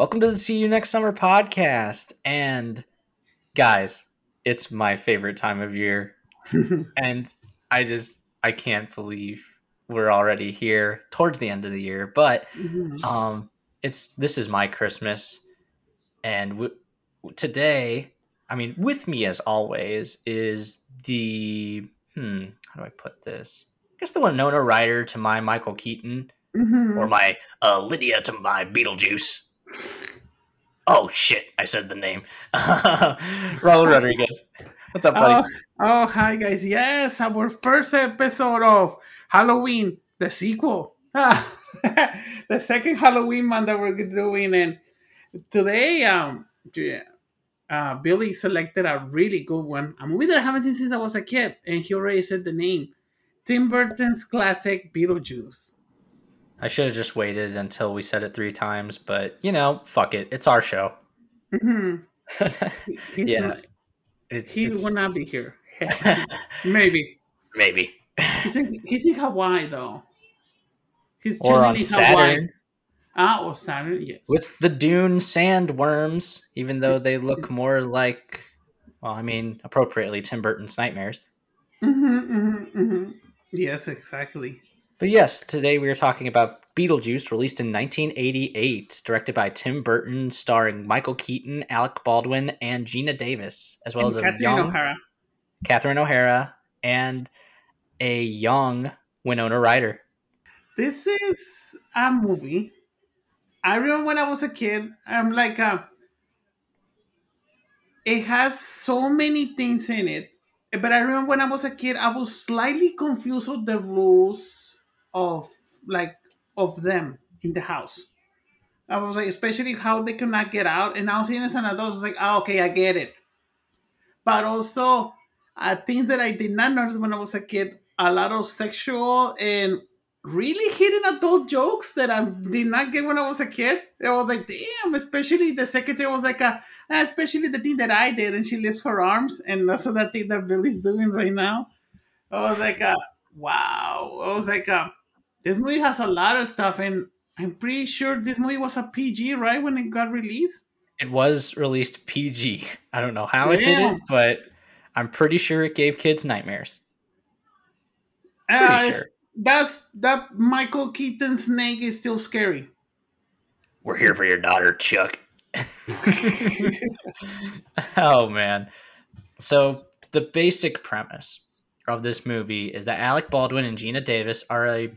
Welcome to the See You Next Summer podcast. And guys, it's my favorite time of year. and I just, I can't believe we're already here towards the end of the year. But Mhm. um, it's this is my Christmas. And w- today, I mean, with me as always is the, hmm, how do I put this? I guess the Winona Ryder to my Michael Keaton Mhm. or my uh, Lydia to my Beetlejuice. Oh shit! I said the name. Raul Rodriguez. What's up, buddy? Oh, oh, hi guys. Yes, our first episode of Halloween, the sequel. The second Halloween one that we're doing. And today, um, uh, Billy selected a really good one. A movie that I haven't seen since I was a kid. And he already said the name. Tim Burton's classic Beetlejuice. I should have just waited until we said it three times, but you know, fuck it. It's our show. Mhm. Yeah. not- it's, he it's- will not be here. Maybe. maybe He's in, he's in Hawaii though. He's or on Saturn Ah, or Saturn, yes. with the Dune sandworms, even though they look more like, well, I mean, appropriately Tim Burton's nightmares. hmm hmm hmm Yes, exactly. But yes, today we are talking about Beetlejuice, released in 1988, directed by Tim Burton, starring Michael Keaton, Alec Baldwin, and Geena Davis, as well And as a Catherine young O'Hara. Catherine O'Hara and a young Winona Ryder. This is a movie. I remember when I was a kid. I'm like, uh, it has so many things in it. But I remember when I was a kid, I was slightly confused with the rules of like of them in the house. I was like, especially how they could not get out. And now seeing as an adult, I was like, oh, okay, I get it. But also, uh, things that I did not notice when I was a kid, a lot of sexual and really hidden adult jokes that I did not get when I was a kid. I was like, damn, especially the secretary was like, a, especially the thing that I did, and she lifts her arms, and also that thing that Billy's doing right now. I was like, uh, wow. I was like, uh, this movie has a lot of stuff, and I'm pretty sure this movie was a PG, right, when it got released? It was released PG. I don't know how it did Yeah. it, but I'm pretty sure it gave kids nightmares. Pretty Uh, sure. That's that Michael Keaton snake is still scary. We're here for your daughter, Chuck. oh man. So the basic premise of this movie is that Alec Baldwin and Geena Davis are a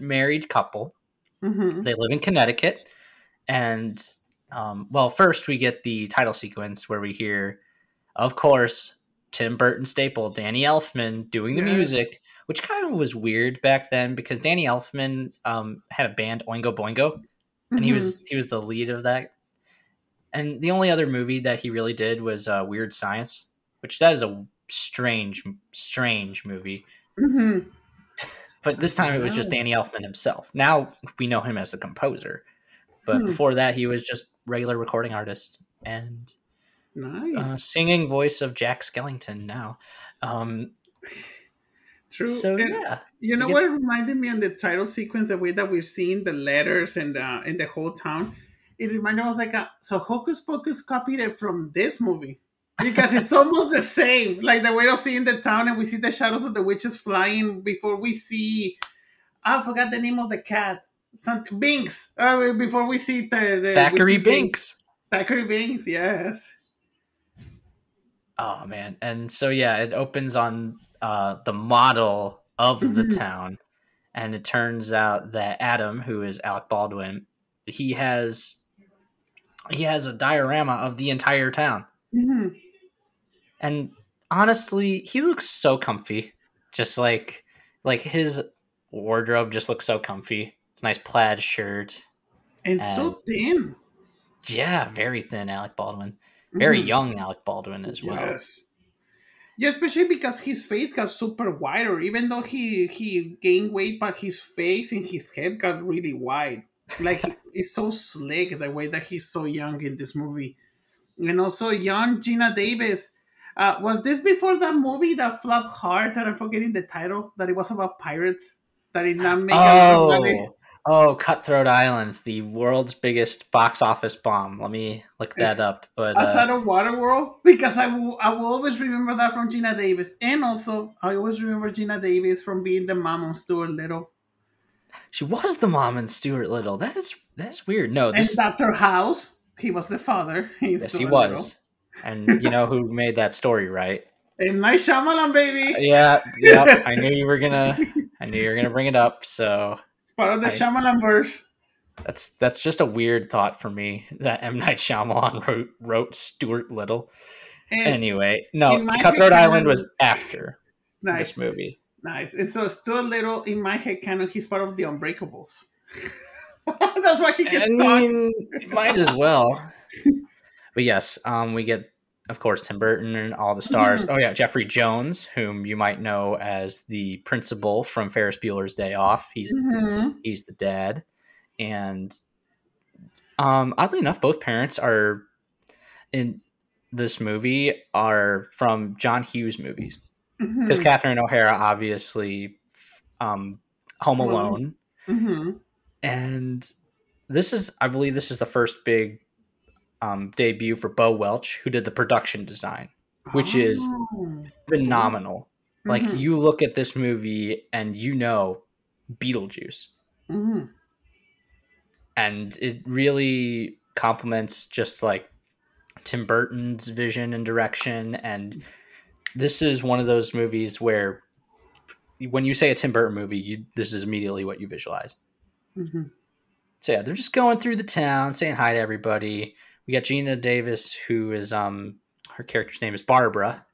married couple. hmm They live in Connecticut, and um, well, first we get the title sequence where we hear, of course, Tim Burton staple Danny Elfman doing the Yes. music, which kind of was weird back then because Danny Elfman um, had a band Oingo Boingo, and he was he was the lead of that. And the only other movie that he really did was uh, Weird Science, which that is a strange, strange movie. hmm But this time it was just Oh. Danny Elfman himself. Now we know him as the composer, but Hmm. before that he was just regular recording artist and nice. uh, singing voice of Jack Skellington now. Um, True. so And yeah, You know You what it reminded me on the title sequence, the way that we're seeing the letters and the and the whole town. It reminded us like a, so Hocus Pocus copied it from this movie because it's almost the same. Like the way of seeing the town and we see the shadows of the witches flying before we see. I forgot the name of the cat. Something Binks. Uh, before we see the, the Thackery see Binks. Thackery Binks. Yes. Oh man, and so yeah, it opens on uh, the model of the Mhm. town, and it turns out that Adam, who is Alec Baldwin, he has he has a diorama of the entire town. hmm and honestly he looks so comfy just like like his wardrobe just looks so comfy it's a nice plaid shirt And so thin. yeah very thin alec baldwin very Mhm. young alec baldwin as well Yes. Yeah, especially because his face got super wider. Even though he he gained weight, but his face and his head got really wide. Like it's so slick the way that he's so young in this movie, and also young Geena Davis. Uh, was this before that movie that flopped hard? That I'm forgetting the title. That it was about pirates. That did not make oh Oh, Cutthroat Island, the world's biggest box office bomb. Let me look that up. But Outside uh, of Waterworld, because I will, I will always remember that from Geena Davis, and also I always remember Geena Davis from being the mom on Stuart Little she was the mom in Stuart Little. That is that is weird. No, and this Doctor House. He was the father. yes, he Stuart was. And you know who made that story, right? M Night Shyamalan, baby. Yeah, yeah. I knew you were gonna. I knew you were gonna bring it up. So It's part of the I- Shyamalan verse. that's that's just a weird thought for me that M Night Shyamalan wrote wrote Stuart Little. And Anyway, no, Cutthroat Island was after nice, this movie. nice. And so Stuart Little, in my head canon, he's part of the Unbreakables. That's why he I can talk. mean, might as well. But yes, um, we get, of course, Tim Burton and all the stars. Mm-hmm. Oh yeah, Jeffrey Jones, whom you might know as the principal from Ferris Bueller's Day Off. He's Mhm. he's the dad, and um, oddly enough, both parents are in this movie are from John Hughes movies because Mhm. Catherine O'Hara obviously um, Home Alone Mhm. and this is i believe this is the first big um, debut for bo welch who did the production design Which is Oh. phenomenal like Mhm. you look at this movie and you know beetlejuice Mhm. and it really complements just like tim burton's vision and direction and this is one of those movies where when you say a tim burton movie you this is immediately what you visualize Mhm. So yeah, they're just going through the town, saying hi to everybody. We got Geena Davis, who is um her character's name is Barbara.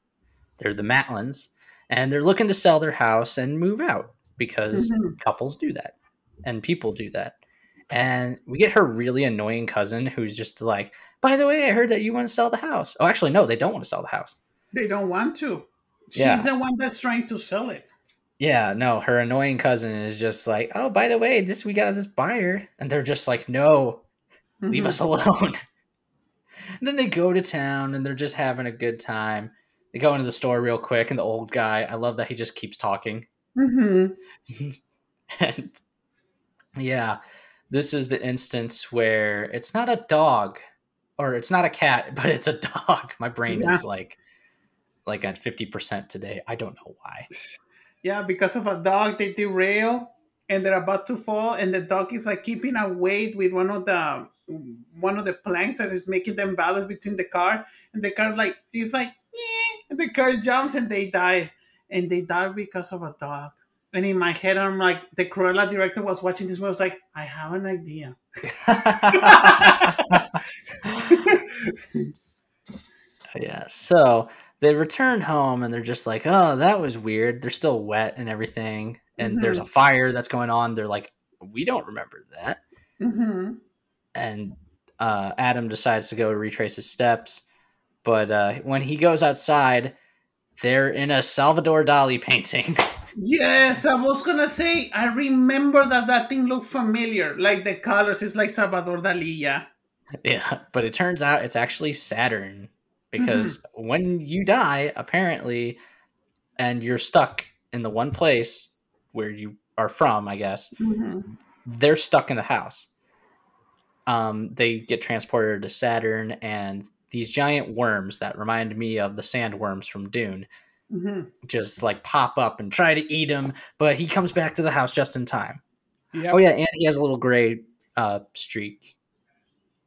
They're the Maitlands, and they're looking to sell their house and move out because Mhm. couples do that and people do that. And we get her really annoying cousin who's just like, by the way, I heard that you want to sell the house. Oh, actually, no, they don't want to sell the house. They don't want to. She's Yeah. the one that's trying to sell it. Yeah, no, her annoying cousin is just like, oh, by the way, this we got this buyer, and they're just like, no, leave Mhm. us alone. and then they go to town and they're just having a good time. They go into the store real quick, and the old guy, I love that he just keeps talking. Mhm. and yeah, this is the instance where it's not a dog or it's not a cat, but it's a dog. My brain Yeah. is like like at 50% today. I don't know why. Yeah, because of a dog, they derail and they're about to fall, and the dog is like keeping a weight with one of the one of the planks that is making them balance between the car, and the car like it's like and the car jumps and they die, and they die because of a dog. And in my head, I'm like, the Cruella director was watching this movie. I was like, I have an idea. yeah, so they return home and they're just like, oh, that was weird. They're still wet and everything. And there's a fire that's going on. They're like, we don't remember that. hmm And uh, Adam decides to go retrace his steps. But uh, when he goes outside, they're in a Salvador Dali painting. Yes, I was gonna say. I remember that that thing looked familiar, like the colors. It's like Salvador Dali. Yeah. yeah, but it turns out it's actually Saturn because when you die, apparently, and you're stuck in the one place where you are from, I guess, hmm they're stuck in the house. Um, they get transported to Saturn, and these giant worms that remind me of the sandworms from Dune hmm just like pop up and try to eat him, but he comes back to the house just in time. Yeah. Oh yeah, and he has a little gray uh, streak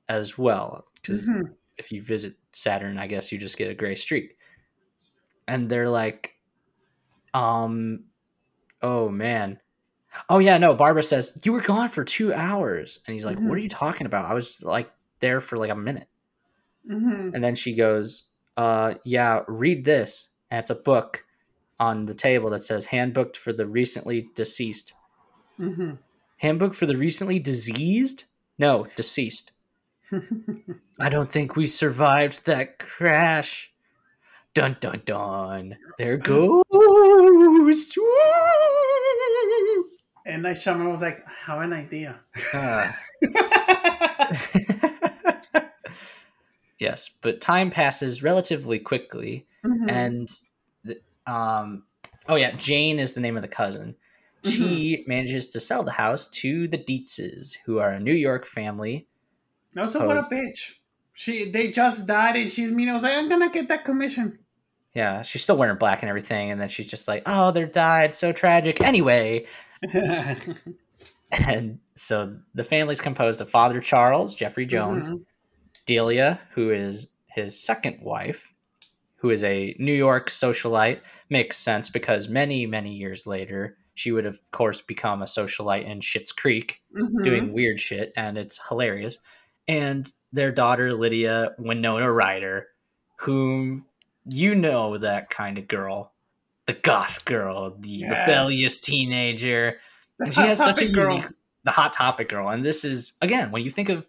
as well because hmm if you visit Saturn, I guess you just get a gray streak. And they're like, um, oh man. Oh yeah, no, Barbara says, You were gone for two hours. And he's like, What are you talking about? I was like there for like a minute. hmm And then she goes, uh, yeah, read this. And it's a book on the table that says Handbook for the recently deceased. hmm Handbook for the recently diseased? No, deceased. I don't think we survived that crash. Dun dun dun. There goes. Woo! M Night Shyamalan was like, I have an idea. Ah. yes, but time passes relatively quickly, Mhm. and the, um, oh yeah, Jane is the name of the cousin, she manages to sell the house to the Deetzes, who are a New York family. Also, what a bitch. She they just died and she's mean. I was like, I'm gonna get that commission. Yeah, she's still wearing black and everything, and then she's just like, "Oh, they're died, so tragic." Anyway, and so the family's composed of Father Charles, Jeffrey Jones, Mhm. Delia, who is his second wife, who is a New York socialite. Makes sense because many, many years later, she would, of course, become a socialite in Schitt's Creek, Mhm. doing weird shit, and it's hilarious. And their daughter, Lydia Winona Ryder, whom you know that kind of girl, the goth girl, the Yes. rebellious teenager. And she has such a girl. unique, the hot topic girl. And this is, again, when you think of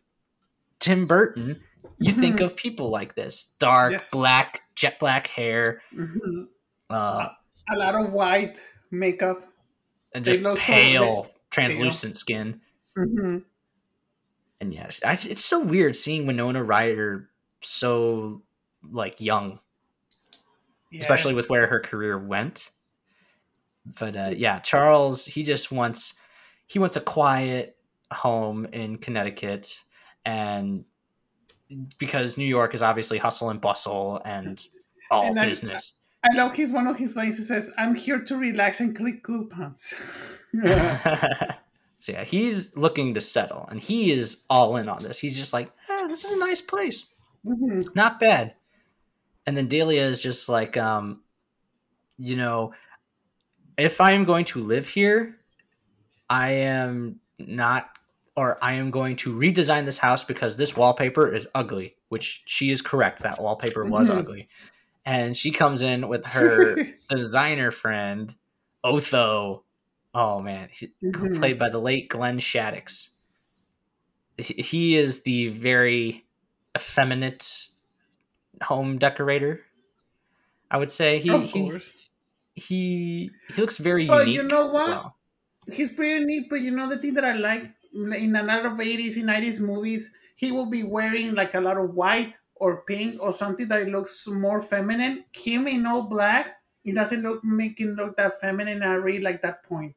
Tim Burton, you think Mhm. of people like this dark, Yes. black, jet black hair, Mhm. uh, A lot of white makeup. and just look so- pale, translucent skin. Mhm. And yeah, it's so weird seeing Winona Ryder so like young, especially with where her career went. But uh, yeah, Charles, he just wants he wants a quiet home in Connecticut, and because New York is obviously hustle and bustle and all And I- business. I love his one of his lines. He says, "I'm here to relax and click coupons." so yeah, he's looking to settle, and he is all in on this. He's just like, ah, this is a nice place. Mhm. not bad. And then Delia is just like, um, you know, if I am going to live here, I am not, or I am going to redesign this house because this wallpaper is ugly, which she is correct. That wallpaper was Mhm. ugly. And she comes in with her designer friend, Otho. Oh man, he, Mhm. played by the late Glenn Shadix. He is the very effeminate home decorator. I would say he he, he he looks very But unique. you know what? well. he's pretty neat. But you know the thing that I like in a lot of eighties and nineties movies, he will be wearing like a lot of white or pink or something that looks more feminine. Him in all black, it doesn't look make him look that feminine. I really like that point.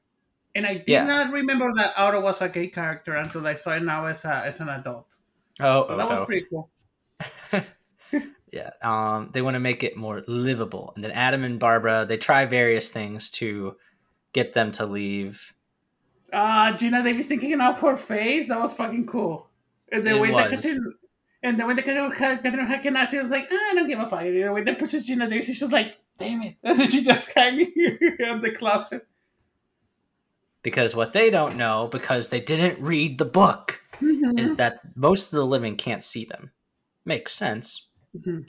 And I did Yeah. not remember that Otto was a gay character until I saw it now as a, as an adult. Oh, So that was Otho. pretty cool. yeah. Um, they want to make it more livable, and then Adam and Barbara they try various things to get them to leave. Uh Geena Davis thinking off her face, that was fucking cool. And the It way was. the Catherine and the way the Catherine Harkinassi was like, ah, I don't give a fuck. And the way they pushes Geena Davis, she's just like, damn it. And she just hanging in the closet. Because what they don't know, because they didn't read the book, Mhm. is that most of the living can't see them. Makes sense. Mhm.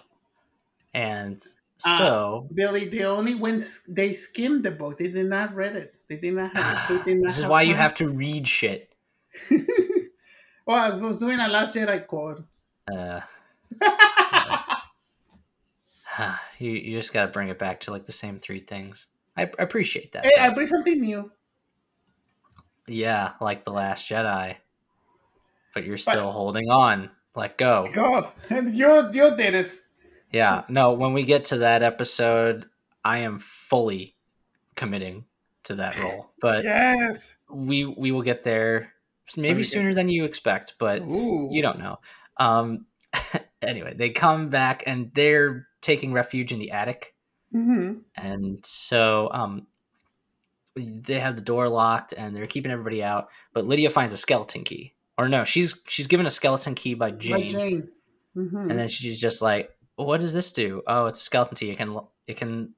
And Ah. so Billy, they only went, they skimmed the book. They did not read it. They did not have it. They did not this is why you have to read shit. well, I was doing a Last Jedi quote. Uh, you, you just got to bring it back to like the same three things. I, I appreciate that. hey, I bring something new. yeah, like the Last Jedi, but you're still holding on. Let go. Go. And you, you did it. Yeah, no. When we get to that episode, I am fully committing to that role. But Yes. we we will get there maybe sooner than you expect, but Ooh. you don't know. Um, anyway, they come back and they're taking refuge in the attic, hmm and so um, they have the door locked and they're keeping everybody out. But Lydia finds a skeleton key, or no, she's she's given a skeleton key by Jane, By Jane. hmm and then she's just like, "What does this do? Oh, it's a skeleton key. It can it can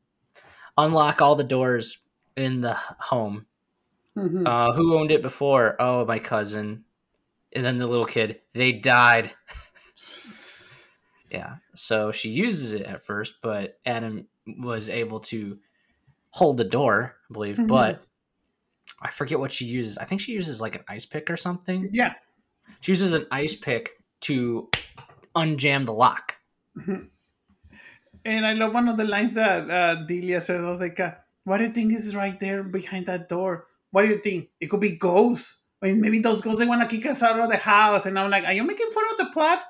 unlock all the doors in the home." Mhm. Uh, who owned it before? Oh, my cousin. And then the little kid. They died. Yeah. So she uses it at first, but Adam was able to hold the door, I believe. Mhm. But I forget what she uses. I think she uses like an ice pick or something. yeah. She uses an ice pick to unjam the lock. And I love one of the lines that uh, Delia said. I was like, uh, "What do you think is right there behind that door? What do you think? It could be ghosts. I mean, maybe those ghosts they want to kick us out of the house." And I'm like, "Are you making fun of the plot?"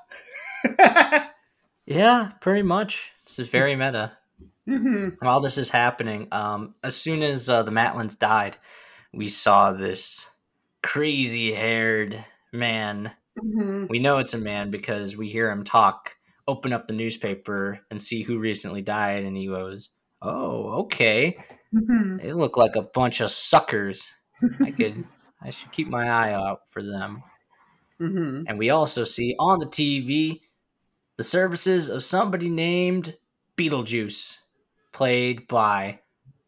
Yeah, pretty much. This is very meta. hmm While this is happening, um, as soon as uh, the Maitlands died, we saw this crazy haired man. Mhm. We know it's a man because we hear him talk, open up the newspaper, and see who recently died. And he goes, Oh, okay. Mhm. They look like a bunch of suckers. I could, I should keep my eye out for them. Mhm. And we also see on the TV the services of somebody named Beetlejuice, played by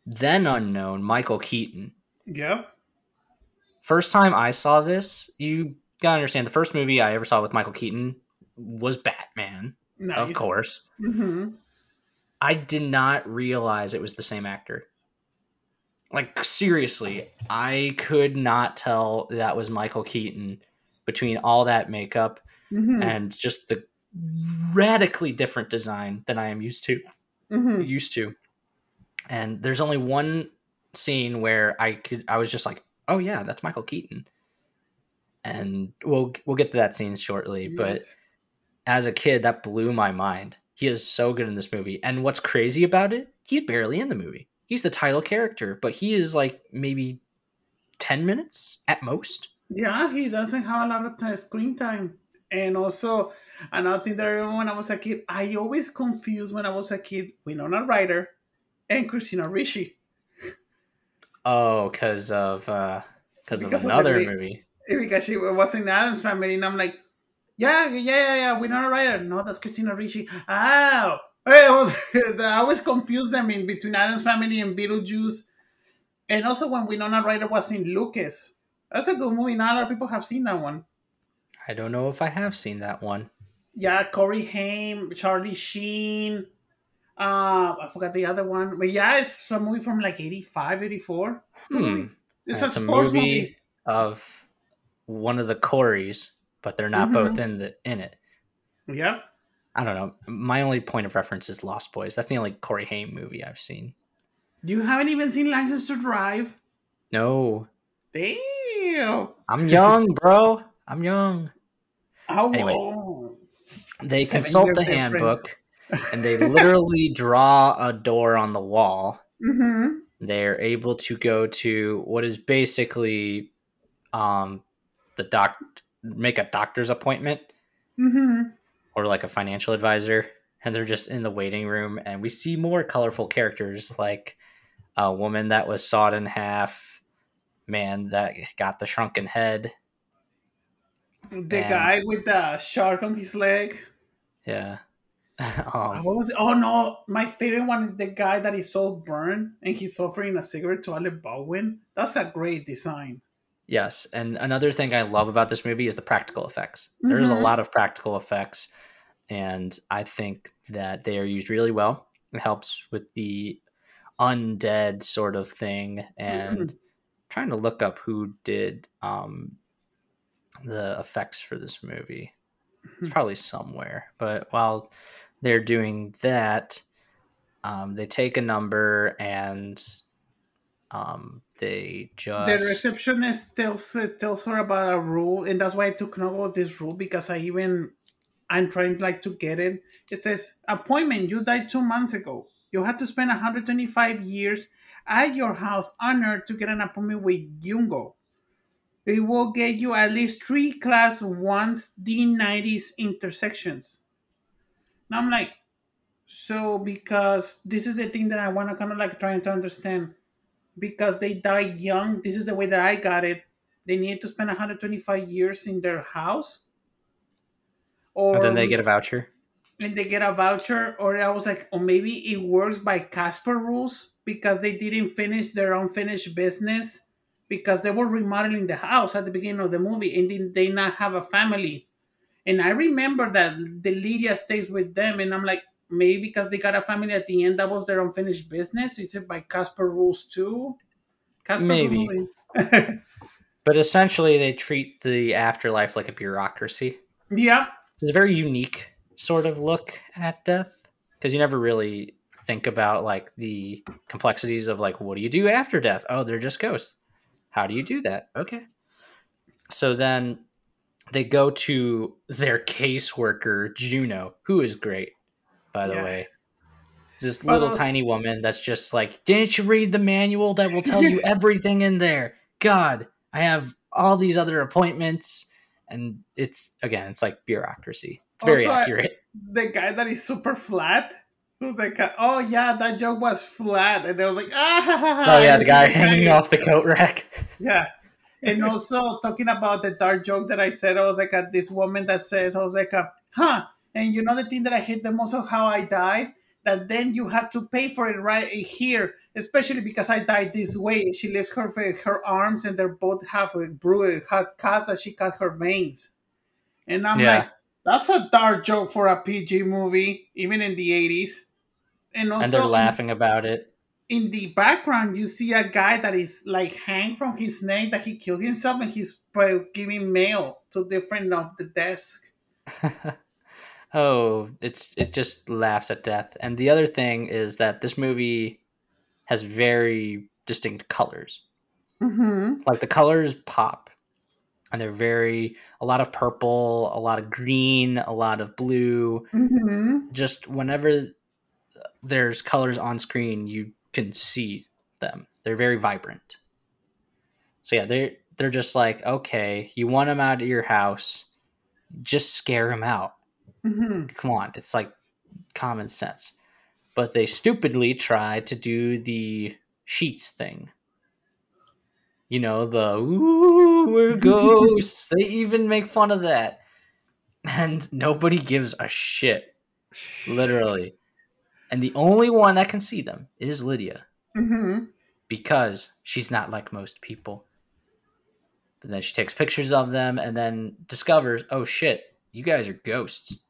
then unknown Michael Keaton. Yeah. First time I saw this, you gotta understand the first movie I ever saw with Michael Keaton was Batman, Nice. of course. hmm I did not realize it was the same actor. Like seriously, I could not tell that was Michael Keaton between all that makeup hmm and just the radically different design than I am used to hmm used to. And there's only one scene where I could I was just like, "Oh yeah, that's Michael Keaton." And we'll we'll get to that scene shortly, but as a kid that blew my mind. He is so good in this movie. And what's crazy about it? He's barely in the movie. He's the title character, but he is like maybe 10 minutes at most. Yeah, he doesn't have a lot of time, screen time. And also, another thing that I remember when I was a kid, I always confused when I was a kid Winona Ryder and Christina Ricci. Oh, because of uh because of of the another late- movie. Because she was in Addams family, and I'm like, yeah, yeah, yeah, yeah, Winona Ryder. No, that's Christina Ricci. Oh, I was, I always confused them in between Addams family and Beetlejuice. And also when Winona Ryder was in Lucas. That's a good movie. Not a lot of people have seen that one. I don't know if I have seen that one. yeah, Corey Haim, Charlie Sheen. Uh, I forgot the other one, but yeah, it's a movie from like 85, 84. Hmm. It's, It's a a sports movie movie. of one of the Corys, but they're not Mhm. both in the in it. Yeah, I don't know. My only point of reference is Lost Boys. That's the only Corey Haim movie I've seen. you haven't even seen License to Drive. No, Damn. I'm young, bro. I'm young. How Anyway. old? They Seven consult the difference. handbook and they literally draw a door on the wall. Mm-hmm. They're able to go to what is basically um the doc make a doctor's appointment Mm-hmm. or like a financial advisor and they're just in the waiting room and we see more colorful characters like a woman that was sawed in half, man that got the shrunken head. The And- guy with the shark on his leg. Yeah. Um, What was it? Oh no, my favorite one is the guy that is so burned and he's offering a cigarette to Alec Baldwin. That's a great design. Yes, and another thing I love about this movie is the practical effects. There's a Mhm. lot of practical effects, and I think that they are used really well. It helps with the undead sort of thing, and trying to look up who did um, the effects for this movie. It's Mhm. probably somewhere, but while they're doing that, um, they take a number and um, they just The receptionist tells uh, tells her about a rule, and that's why I took note of this rule because I even I'm trying like to get it. It says appointment. You died two months ago. You had to spend 125 years at your house honored to get an appointment with Juno. It will get you at least three class ones D90s intersections. Now I'm like, so because this is the thing that I want to kind of like trying to understand because they died young. This is the way that I got it. They need to spend 125 years in their house, or and then they get a voucher. and they get a voucher. Or I was like, or maybe it works by Casper rules because they didn't finish their unfinished business because they were remodeling the house at the beginning of the movie and then they not have a family. And I remember that the Lydia stays with them, and I'm like, maybe because they got a family at the end, that was their unfinished business. Is it by Casper rules too? Casper Maybe. But essentially, they treat the afterlife like a bureaucracy. yeah, It's a very unique sort of look at death because you never really think about like the complexities of like what do you do after death? Oh, they're just ghosts. How do you do that? Okay. So then they go to their caseworker Juno, who is great, by the Yeah. way. This But little tiny woman that's just like, didn't you read the manual that will tell you everything in there? god, I have all these other appointments, and it's again, it's like bureaucracy. It's very Also, I- accurate. The guy that is super flat. Who's like, oh yeah, that joke was flat, and I was like, ah. oh yeah, the guy hanging off the coat rack. Yeah. And also talking about the dark joke that I said, I was like, at this woman that says, I was like, uh, huh. And you know the thing that I hate the most of how I died? That then you have to pay for it right here, especially because I died this way. She lifts her her arms, and they're both have a bruise, have cuts that she cut her veins. And I'm Yeah. like, that's a dark joke for a PG movie, even in the 80s. And also, and they're laughing about it. in the background you see a guy that is like hanged from his neck that he killed himself and he's giving mail to different of the desk oh, it's it just laughs at death. And the other thing is that this movie has very distinct colors. mm-hmm. Like the colors pop. And they're very a lot of purple, a lot of green, a lot of blue. Mm-hmm. Just whenever there's colors on screen, you can see them. They're very vibrant. So yeah, they're they're just like, okay, you want him out of your house, just scare him out. Mm-hmm. come on it's like common sense. But they stupidly try to do the sheets thing. You know the ooh we're ghosts. They even make fun of that. And nobody gives a shit. Literally. And the only one that can see them is lydia. Mm-hmm. because she's not like most people. But then she takes pictures of them and then discovers oh shit. You guys are ghosts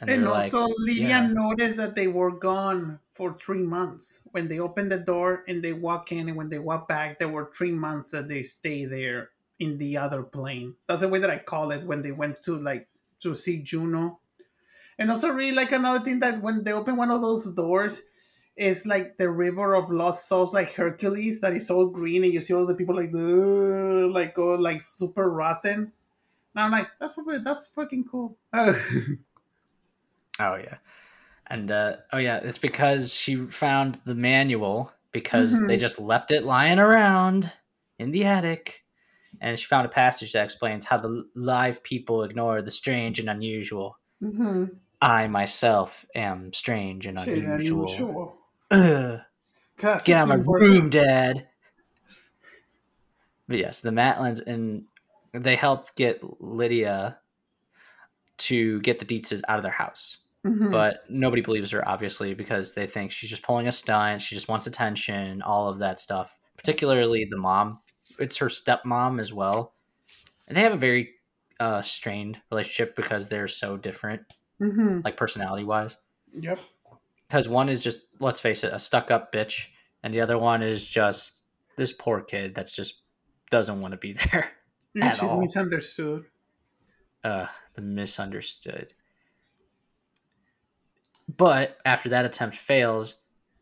And, like, also, Lydia yeah. noticed that they were gone for three months. When they opened the door and they walk in, and when they walk back, there were three months that they stay there in the other plane. That's the way that I call it when they went to like to see Juno. And also, really like another thing that when they open one of those doors, it's like the river of lost souls, like Hercules, that is all green, and you see all the people like, like go like super rotten. And I'm like, that's that's fucking cool. Oh yeah, and uh, oh yeah, it's because she found the manual because they Mhm. just left it lying around in the attic, and she found a passage that explains how the live people ignore the strange and unusual. mm-hmm. I myself am strange and unusual. Ugh, get out of my room, Dad. But yes, the Maitlands and they help get Lydia to get the Deetzes out of their house. Mhm. but nobody believes her obviously because they think she's just pulling a stunt she just wants attention all of that stuff particularly the mom it's her stepmom as well and they have a very uh, strained relationship because they're so different Mhm. like personality wise Yep. because one is just let's face it a stuck-up bitch and the other one is just this poor kid that's just doesn't want to be there And At she's all. misunderstood. uh, the misunderstood. But after that attempt fails,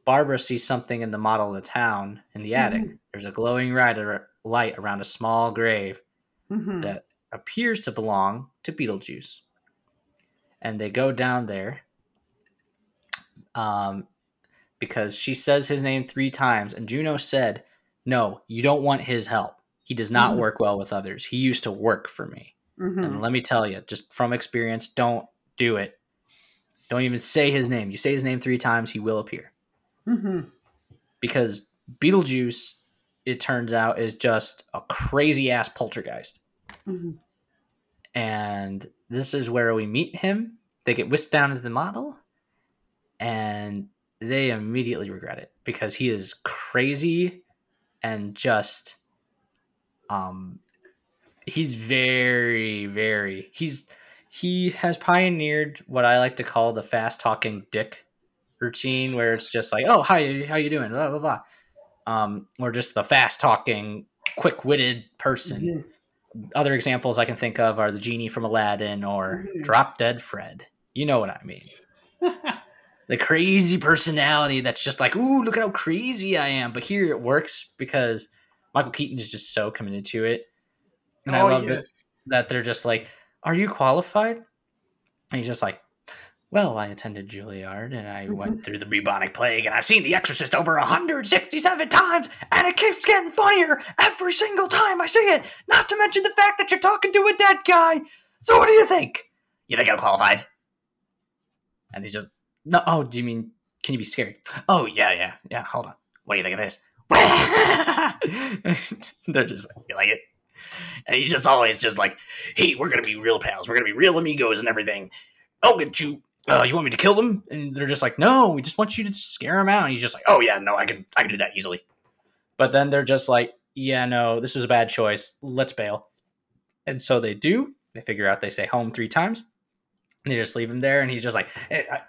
Barbara sees something in the model of the town in the attic. There's a glowing light around a small grave Mhm. that appears to belong to Beetlejuice. And they go down there um, because she says his name three times, and Juno said, No, you don't want his help. He does not Mhm. work well with others. He used to work for me. Mhm. And let me tell you, just from experience, don't do it. Don't even say his name. You say his name three times, he will appear. Mhm. Because Beetlejuice, it turns out, is just a crazy ass poltergeist. Mhm. And this is where we meet him. They get whisked down to the model, and they immediately regret it because he is crazy and just um he's very very he's he has pioneered what I like to call the fast talking dick routine where it's just like, "Oh, hi, how you doing?" blah blah blah. Um or just the fast talking, quick-witted person Mhm. other examples I can think of are the genie from Aladdin or Mhm. Drop Dead Fred. You know what I mean. The crazy personality that's just like, ooh, look at how crazy I am. But here it works because Michael Keaton is just so committed to it. And I oh love that, yes. that they're just like, are you qualified? And he's just like, Well, I attended Juilliard and I went mm-hmm. through the bubonic plague and I've seen The Exorcist over 167 times and it keeps getting funnier every single time I see it. Not to mention the fact that you're talking to a dead guy. So what do you think? You think I'm qualified? And he's just, no, oh, do you mean, can you be scared? Oh, yeah, yeah, yeah, hold on. What do you think of this? They're just like, you like it? And he's just always just like, hey, we're to be real pals. We're to be real amigos and everything. I'll get you uh, you want me to kill them? And they're just like, no, we just want you to scare them out. And he's just like, oh yeah, no, I can, I can do that easily. But then they're just like, yeah, no, this was a bad choice. Let's bail. And so they do. They figure out they say home three times. And they just leave him there. And he's just like, hey, I,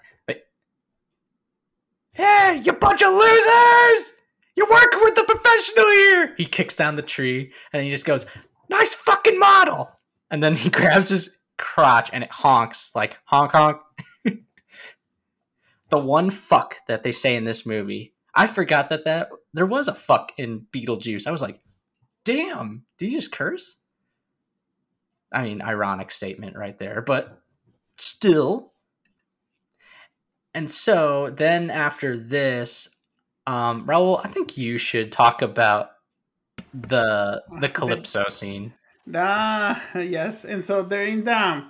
hey you bunch of losers! You're working with the professional here. He kicks down the tree and he just goes, nice fucking model. And then he grabs his crotch and it honks like honk honk the one fuck that they say in this movie. I forgot that that there was a fuck in Beetlejuice. I was like, damn, did you just curse? I mean, ironic statement right there, but still. And so then after this, um, Raul, I think you should talk about the the calypso scene. Ah, yes. And so they're in the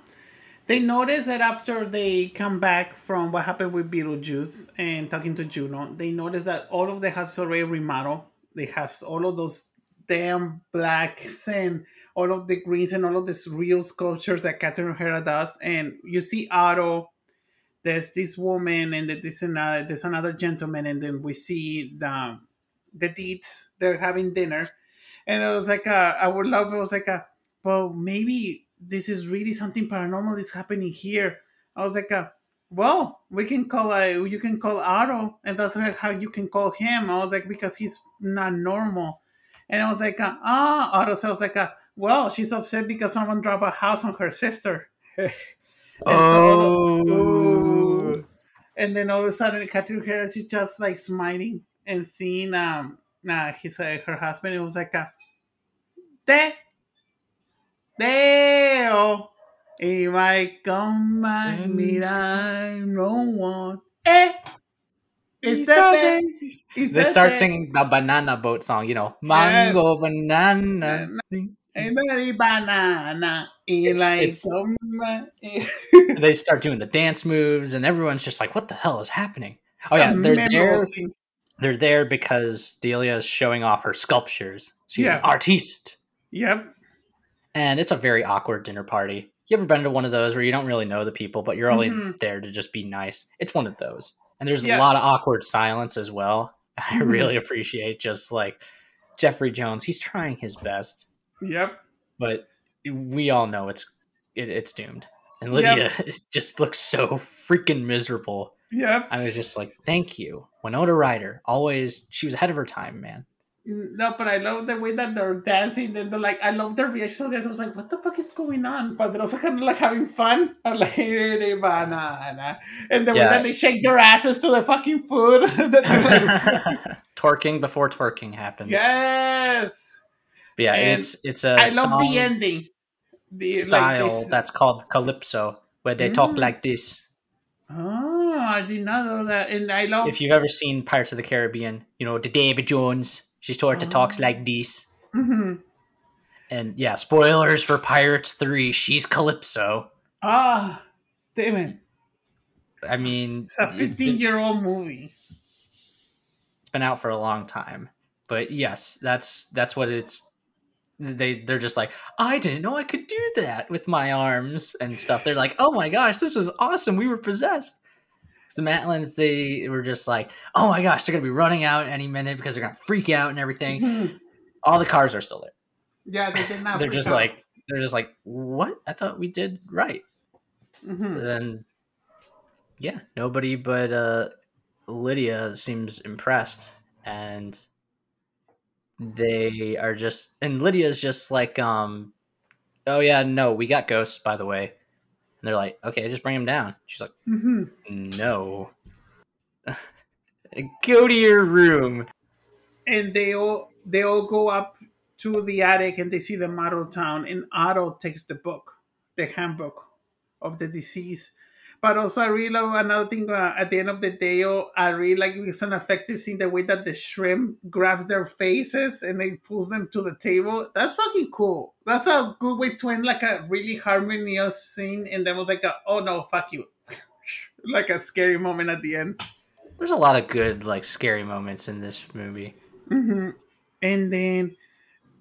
they notice that after they come back from what happened with Beetlejuice and talking to Juno, they notice that all of the houses already remodeled. They has all of those damn blacks and all of the greens and all of these real sculptures that Catherine O'Hara does. And you see Otto, there's this woman, and there's another, there's another gentleman, and then we see the the deeds. They're having dinner, and it was like a, I would love. It was like a well, maybe this is really something paranormal is happening here. I was like, uh, well, we can call uh, you can call Otto, and that's how you can call him. I was like, because he's not normal. And I was like, uh, ah, Otto. So I was like, uh, well, she's upset because someone dropped a house on her sister. oh. So, and then all of a sudden, Catherine O'Hara, she's just like smiling and seeing um, uh, his uh, her husband. It was like, uh, that Deo. Y my come and mirar no one. Eh. It's a they start singing the banana boat song, you know, mango yes. banana. Every banana. It's, it's, they start doing the dance moves, and everyone's just like, "What the hell is happening?" Oh yeah, they're there. They're there because Delia is showing off her sculptures. She's yeah. an artiste. Yep and it's a very awkward dinner party. You ever been to one of those where you don't really know the people, but you're only mm-hmm. there to just be nice? It's one of those, and there's yeah. a lot of awkward silence as well. I mm-hmm. really appreciate just like Jeffrey Jones. He's trying his best. Yep. But we all know it's it, it's doomed, and Lydia yep. just looks so freaking miserable. Yep. I was just like, thank you, Winona Ryder. Always, she was ahead of her time, man. No, but I love the way that they're dancing. They're, they're like, I love their reactions. I was like, what the fuck is going on? But they're also kind of like having fun. I'm like, banana. And the yeah. way that they shake their asses to the fucking food. twerking before twerking happened. Yes. But yeah, and it's it's a I love the ending. The style like that's called calypso, where they mm. talk like this. Oh, I did not know that. And I love. If you've ever seen Pirates of the Caribbean, you know the Davy Jones she sort of talks like this. Mm-hmm. And yeah, spoilers for Pirates 3. She's Calypso. Ah, damn it. I mean, it's a 15 year old movie. It's been out for a long time. But yes, that's that's what it's they they're just like i didn't know i could do that with my arms and stuff they're like oh my gosh this was awesome we were possessed the Maitlands, they were just like, oh my gosh, they're gonna be running out any minute because they're gonna freak out and everything. All the cars are still there. Yeah, they did not. they're just out. like they're just like, what? I thought we did right. Mm-hmm. Then, yeah, nobody but uh, Lydia seems impressed, and they are just, and Lydia's just like, um, oh yeah, no, we got ghosts, by the way. And they're like, okay, just bring him down. She's like, mm-hmm. no. go to your room. And they all they all go up to the attic and they see the model town. And Otto takes the book, the handbook of the disease. But also, I really love another thing. Uh, at the end of the day, oh, I really like it's an effective scene the way that the shrimp grabs their faces and they pulls them to the table. That's fucking cool. That's a good way to end like a really harmonious scene. And then was like, a, oh no, fuck you, like a scary moment at the end. There's a lot of good like scary moments in this movie. hmm And then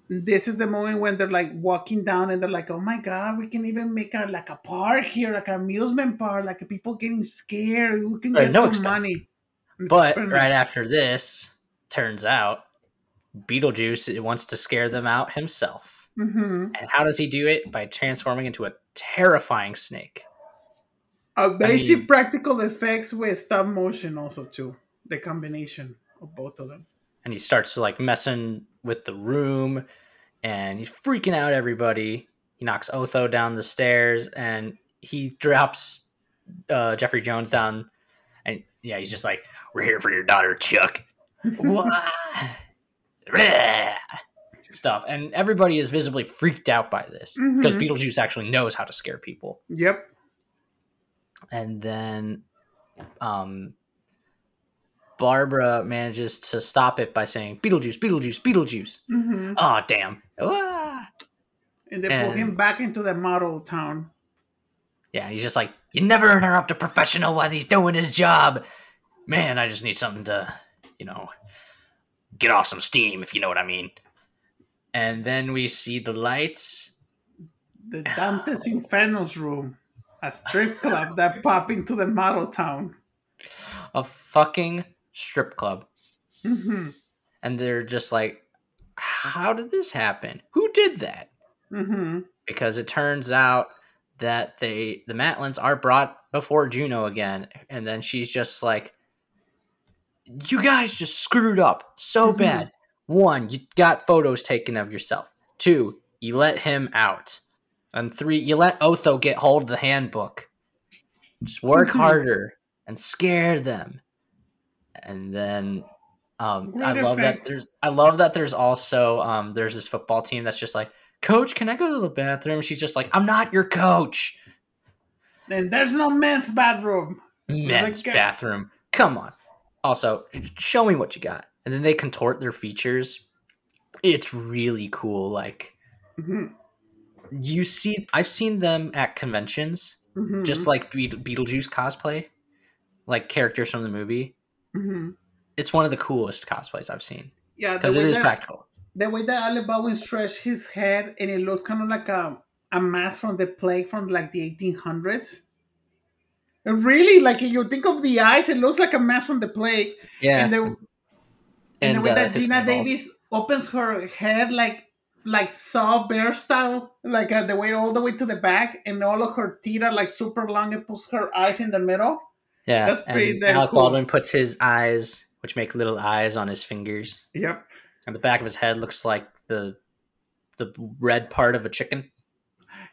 this is the moment when they're like walking down and they're like, oh my god, we can even make a like a park here, like an amusement park, like people getting scared. We can Right, get no some expense. money. But right after this, turns out Beetlejuice wants to scare them out himself. Mhm. And how does he do it? By transforming into a terrifying snake. Basic mean- practical effects with stop motion also too. The combination of both of them. And he starts like messing with the room and he's freaking out everybody. He knocks Otho down the stairs and he drops uh, Jeffrey Jones down. And yeah, he's just like, We're here for your daughter, Chuck. Stuff. And everybody is visibly freaked out by this because Mhm. Beetlejuice actually knows how to scare people. Yep. and then um Barbara manages to stop it by saying Beetlejuice, Beetlejuice, Beetlejuice. hmm Oh damn. Ah. And they pull him back into the model town. Yeah, he's just like, You never interrupt a professional while he's doing his job. Man, I just need something to, you know, get off some steam, if you know what I mean. And then we see the lights. The Dante's Inferno's room. A strip club that pop into the model town. A fucking strip club. hmm And they're just like, How did this happen? Who did that? hmm because it turns out that they the Maitlands are brought before Juno again, and then she's just like, "You guys just screwed up so Mhm. bad. One, you got photos taken of yourself. Two, you let him out, and three, you let Otho get hold of the handbook. Just work Mhm. harder and scare them." And then um, I love that there's I love that there's also um, there's this football team that's just like coach can i go to the bathroom? She's just like i'm not your coach. And there's no men's bathroom. men's Like, bathroom. Come on. Also show me what you got. And then they contort their features. It's really cool like hmm you see i've seen them at conventions hmm just like Beet- beetlejuice cosplay like characters from the movie hmm it's one of the coolest cosplays i've seen Yeah, because it is that- practical the way that Alec Baldwin stretched his head and it looks kind of like a, a mask from the plague from like the 1800s. It really, like if you think of the eyes, it looks like a mask from the plague. yeah And the, and, And, the way uh, that Geena. Davis opens her head like like Saw Bear style, like uh, the way all the way to the back, and all of her teeth are like super long and puts her eyes in the middle. Yeah that's pretty and damn alec cool. baldwin puts his eyes which make little eyes on his fingers Yep. and the back of his head looks like the the red part of a chicken.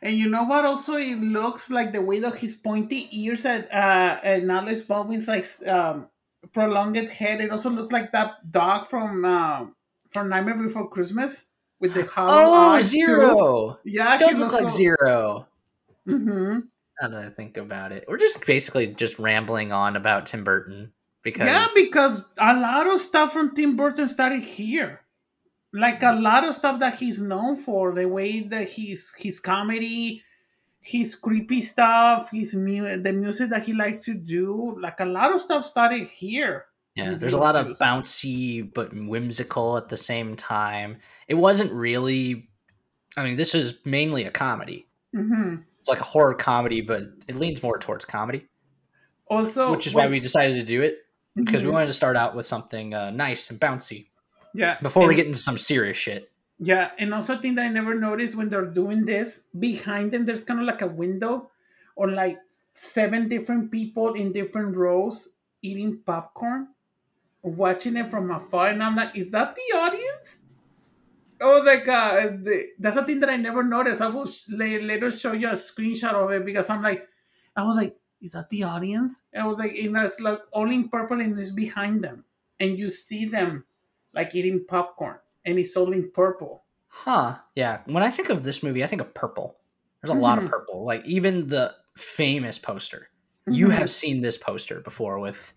And you know what? Also, it looks like the way that his pointy ears at uh, at Alec Baldwin's like um, prolonged head. It also looks like that dog from uh, from Nightmare Before Christmas with the hollow Oh, eyes, too. zero! Yeah, It does look like zero. hmm Now that I think about it, we're just basically just rambling on about Tim Burton because Yeah, because a lot of stuff from Tim Burton started here. Like a lot of stuff that he's known for, the way that he's his comedy, his creepy stuff, his mu- the music that he likes to do, like a lot of stuff started here. yeah, there's a lot of bouncy but whimsical at the same time. It wasn't really. I mean, this was mainly a comedy. hmm It's like a horror comedy, but it leans more towards comedy, Also, which is why we decided to do it because we Mhm. wanted to start out with something uh, nice and bouncy yeah before we get into some serious shit. Yeah, and also a thing that I never noticed when they're doing this, behind them there's kind of like a window or like seven different people in different rows eating popcorn, watching it from afar, and I'm like, is that the audience? Oh my god, the, that's a thing that I never noticed. I will sh- later show you a screenshot of it because I'm like, I was like, is that the audience? And I was like, and it's like only in purple and it's behind them, and you see them like eating popcorn, and it's all in purple. Huh. Yeah. When I think of this movie, I think of purple. There's a lot of Mhm. purple. Like even the famous poster You Mhm. have seen this poster before with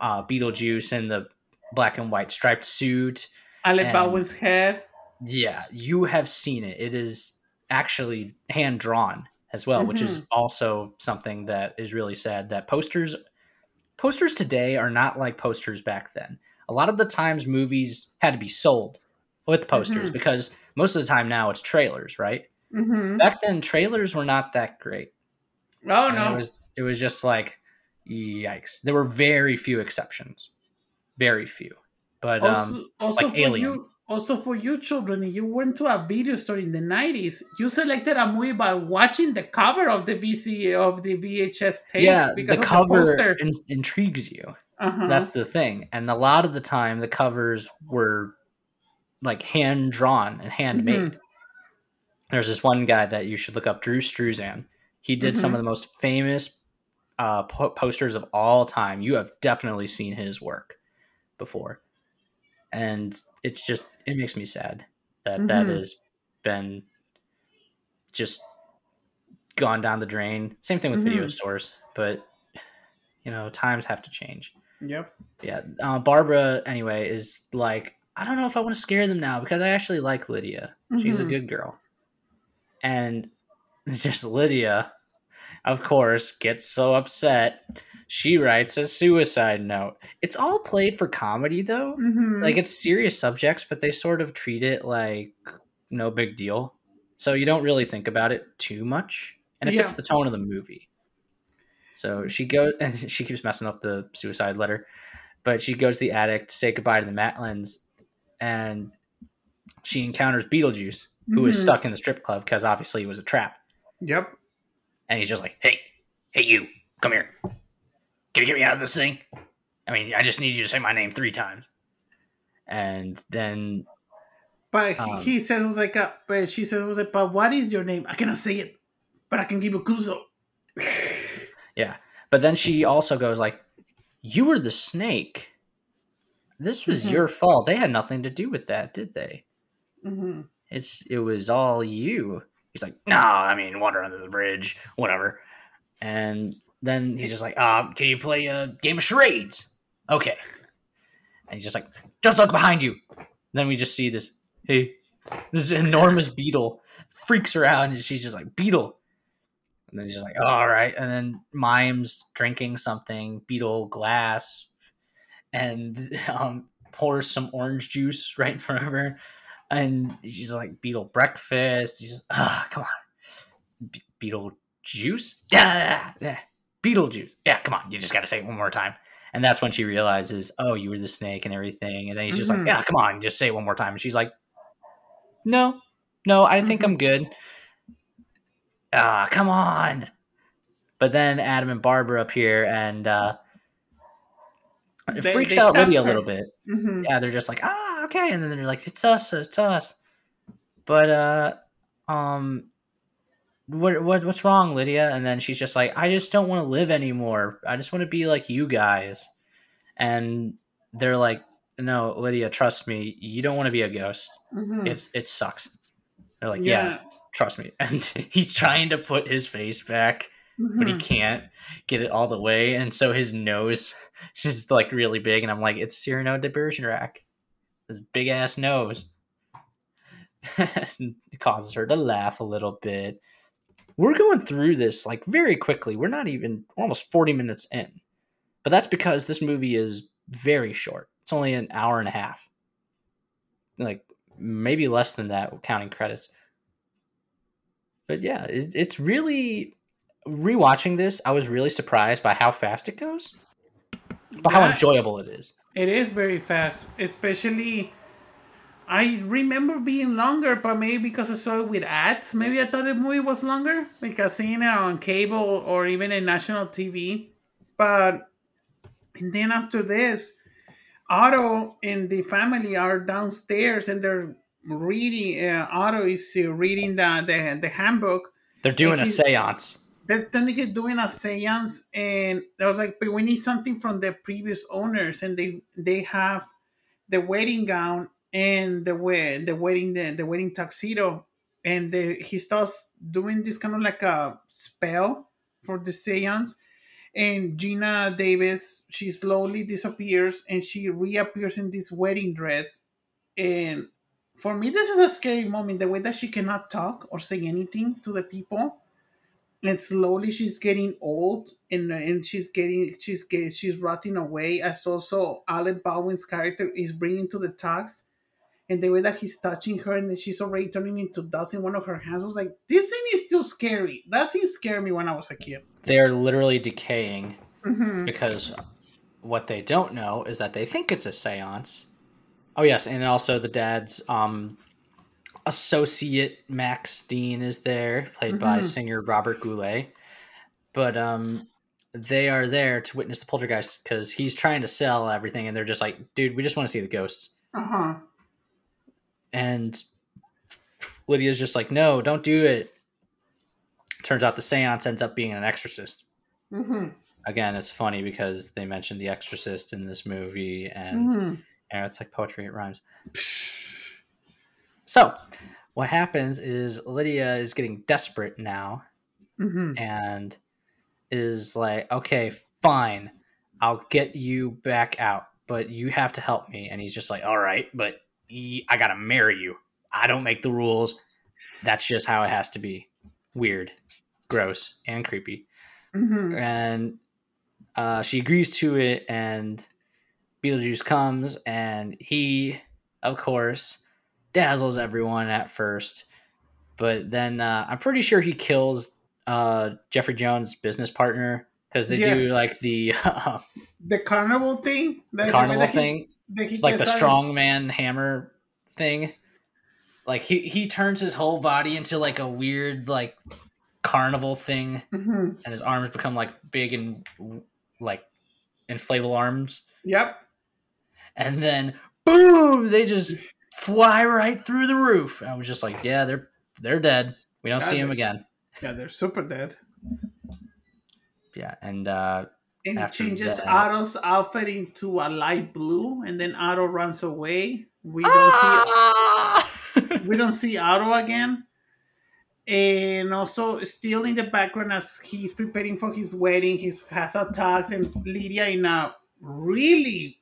uh, Beetlejuice in the black and white striped suit. Alec And- Baldwin's head. Yeah, you have seen it. It is actually hand drawn as well, which is also something that is really sad. That posters posters today are not like posters back then. A lot of the times movies had to be sold with posters Mhm. because most of the time now it's trailers, right? hmm Back then trailers were not that great. Oh And no. It was it was just like yikes. There were very few exceptions. Very few. But also, um also like Alien. you, also for you children, you went to a video store in the nineties, you selected a movie by watching the cover of the VC of the VHS tape. yeah, because the cover poster. in, intrigues you. uh-huh. That's the thing. And a lot of the time the covers were like hand drawn and handmade. Mhm. There's this one guy that you should look up, Drew Struzan. He did some Mhm. of the most famous uh, po- posters of all time. You have definitely seen his work before, and it's just it makes me sad that that Mhm. has been just gone down the drain. Same thing with video Mhm. stores, but you know times have to change. Yep. Yeah, uh, Barbara anyway is like I don't know if I want to scare them now because I actually like Lydia. She's a Mhm. good girl, and just Lydia, of course, gets so upset. She writes a suicide note. It's all played for comedy though. Mhm. Like it's serious subjects, but they sort of treat it like no big deal. So you don't really think about it too much, and it fits the tone of the movie. So she goes and she keeps messing up the suicide letter, but she goes to the attic to say goodbye to the Maitlands, and she encounters Beetlejuice, who is Mhm. stuck in the strip club because obviously it was a trap, Yep. and he's just like, "Hey, hey, you, come here! Can you get me out of this thing? I mean, I just need you to say my name three times." And then But he- Um, he says it was like, uh, but she says it was like, but what is your name? I cannot say it, but I can give you Kuzo. Yeah. But then she also goes like, "You were the snake. This was Mhm. your fault. They had nothing to do with that, did they? hmm It's it was all you." He's like, "Nah, I mean, water under the bridge, whatever." And then he's just like, "Uh, can you play a game of charades?" Okay. And he's just like, "Just look behind you." then we just see this, hey, this enormous beetle freaks her out, and she's just like, "Beetle." And then he's just like, all right. And then Mimes drinking something, beetle glass, and um, pours some orange juice right in front of her. And she's like, beetle breakfast. He's just, ah, come on. Be- beetle juice? Yeah, yeah, yeah. Beetle juice. Yeah, come on. You just got to say it one more time. And that's when she realizes, oh, you were the snake and everything. And then he's just Mhm. like, yeah, come on. Just say it one more time. And she's like, no, no, I think Mhm. I'm good ah, come on. But then Adam and Barbara appear and uh, it They- freaks they out Lydia a little bit. hmm Yeah, they're just like, ah, okay. And then they're like, it's us, it's us. But, uh, um, what, what, what's wrong, Lydia? And then she's just like, I just don't want to live anymore. I just want to be like you guys. And they're like, no, Lydia, trust me. You don't want to be a ghost. hmm It's, it sucks. They're like, yeah, yeah. trust me. And he's trying to put his face back but he Mhm. can't get it all the way, and so his nose is just like really big, and I'm like, it's Cyrano de Bergerac, this big ass nose. It causes her to laugh a little bit. We're going through this like very quickly. We're not even we're almost 40 minutes in, but that's because this movie is very short. It's only an hour and a half, like maybe less than that, counting credits. But yeah, it, it's really rewatching this, I was really surprised by how fast it goes, but how enjoyable it is. It is very fast, especially. I remember being longer, but maybe because I saw it with ads. Maybe I thought the movie was longer because seeing it on cable or even in national TV. But and then after this, Otto and the family are downstairs and they're reading. Uh, Otto is uh, reading the, the the handbook. They're doing a séance. They're technically doing a seance, and I was like, "But we need something from the previous owners," and they they have the wedding gown and the we- the wedding the, the wedding tuxedo, and the, he starts doing this kind of like a spell for the seance, and Geena Davis she slowly disappears and she reappears in this wedding dress and for me this is a scary moment the way that she cannot talk or say anything to the people and slowly she's getting old and and she's getting she's getting she's rotting away as also Alec Baldwin's character is bringing to the talks and the way that he's touching her and then she's already turning into dust in one of her hands I was like this scene is still scary that scene scared me when I was a kid They're literally decaying Mhm. because what they don't know is that they think it's a séance. Oh yes, and also the dad's um associate Max Dean is there, played by Mhm. singer Robert Goulet. But um they are there to witness the poltergeist because he's trying to sell everything and they're just like, dude, we just want to see the ghosts. uh-huh And Lydia's just like, no, don't do it. Turns out the seance ends up being an exorcist. hmm Again, it's funny because they mentioned the exorcist in this movie and hmm and it's like poetry, it rhymes. So, what happens is Lydia is getting desperate now hmm and is like, okay, fine, I'll get you back out, but you have to help me. And he's just like, all right, but I gotta marry you. I don't make the rules. That's just how it has to be. Weird, gross, and creepy. hmm And uh, she agrees to it, and Beetlejuice comes, and he, of course, dazzles everyone at first. But then uh, I'm pretty sure he kills uh, Jeffrey Jones' business partner because they Yes. do like the the carnival thing the, carnival thing, like the gets out of- strongman hammer thing. Like he he turns his whole body into like a weird like carnival thing, Mhm. and his arms become like big and like inflatable arms. yep and then boom, they just fly right through the roof. I was just like, yeah, they're they're dead. We don't Got see them it. again. yeah they're super dead Yeah, and uh, and he changes that- Otto's outfit into a light blue, and then Otto runs away. We don't Ah! see we don't see Otto again. And also, still in the background as he's preparing for his wedding, he has a tux and Lydia in a really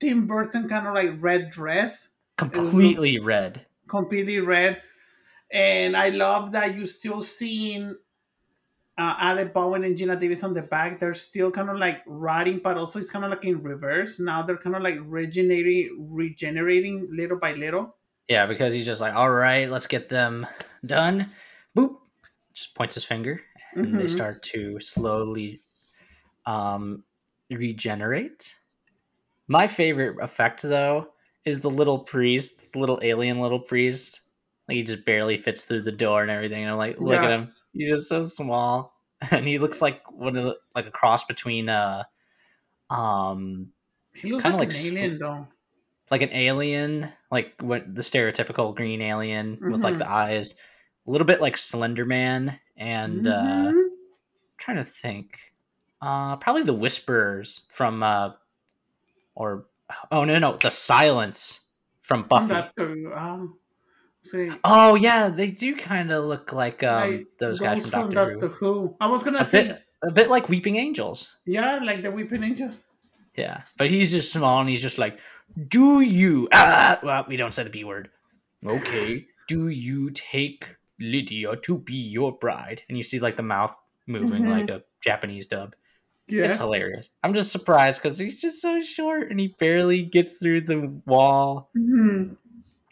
Tim Burton kind of like red dress, completely red. completely red. And I love that you still seeing uh, Alec Baldwin and Geena Davis on the back. They're still kind of like rotting, but also it's kind of like in reverse. Now they're kind of like regenerating, regenerating little by little. Yeah, because he's just like, all right, let's get them done. Boop, just points his finger, and they Mhm. start to slowly um, regenerate. My favorite effect, though, is the little priest, the little alien little priest. Like he just barely fits through the door and everything. And I'm like, look at him. He's just so small, and he looks like one of the, like a cross between uh, um, He looks Kinda like, like an alien, though. like an alien, like what the stereotypical green alien with like Mhm. the eyes, a little bit like Slender Man, and uh, Mhm. trying to think, uh, probably the Whisperers from, uh, or oh no no the Silence from Buffy. Um, say, Oh yeah, they do kind of look like um, like those guys ghosts from Doctor, Who. Who. I was gonna A say, bit, a bit like Weeping Angels. yeah, like the Weeping Angels. Yeah, but he's just small and he's just like, "Do you?" Ah, well, we don't say the b word. Okay. Do you take Lydia to be your bride? And you see like the mouth moving Mhm. like a Japanese dub. Yeah, It's hilarious. I'm just surprised because he's just so short and he barely gets through the wall. Mhm.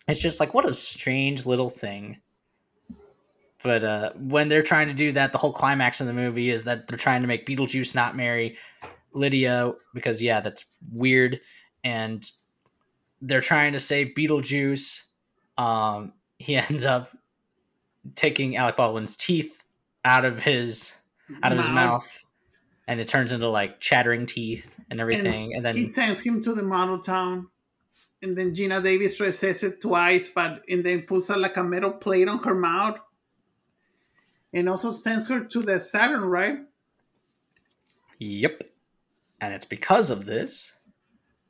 It's just like what a strange little thing. But uh, when they're trying to do that, the whole climax of the movie is that they're trying to make Beetlejuice not marry Lydia because yeah, that's weird. And they're trying to save Beetlejuice. Um, he ends up taking Alec Baldwin's teeth out of his out of his mouth, and it turns into like chattering teeth and everything. And, then he sends him to the model town, and then Geena Davis says it twice, but and then puts a, like a metal plate on her mouth, and also sends her to the Saturn, right? Yep. And it's because of this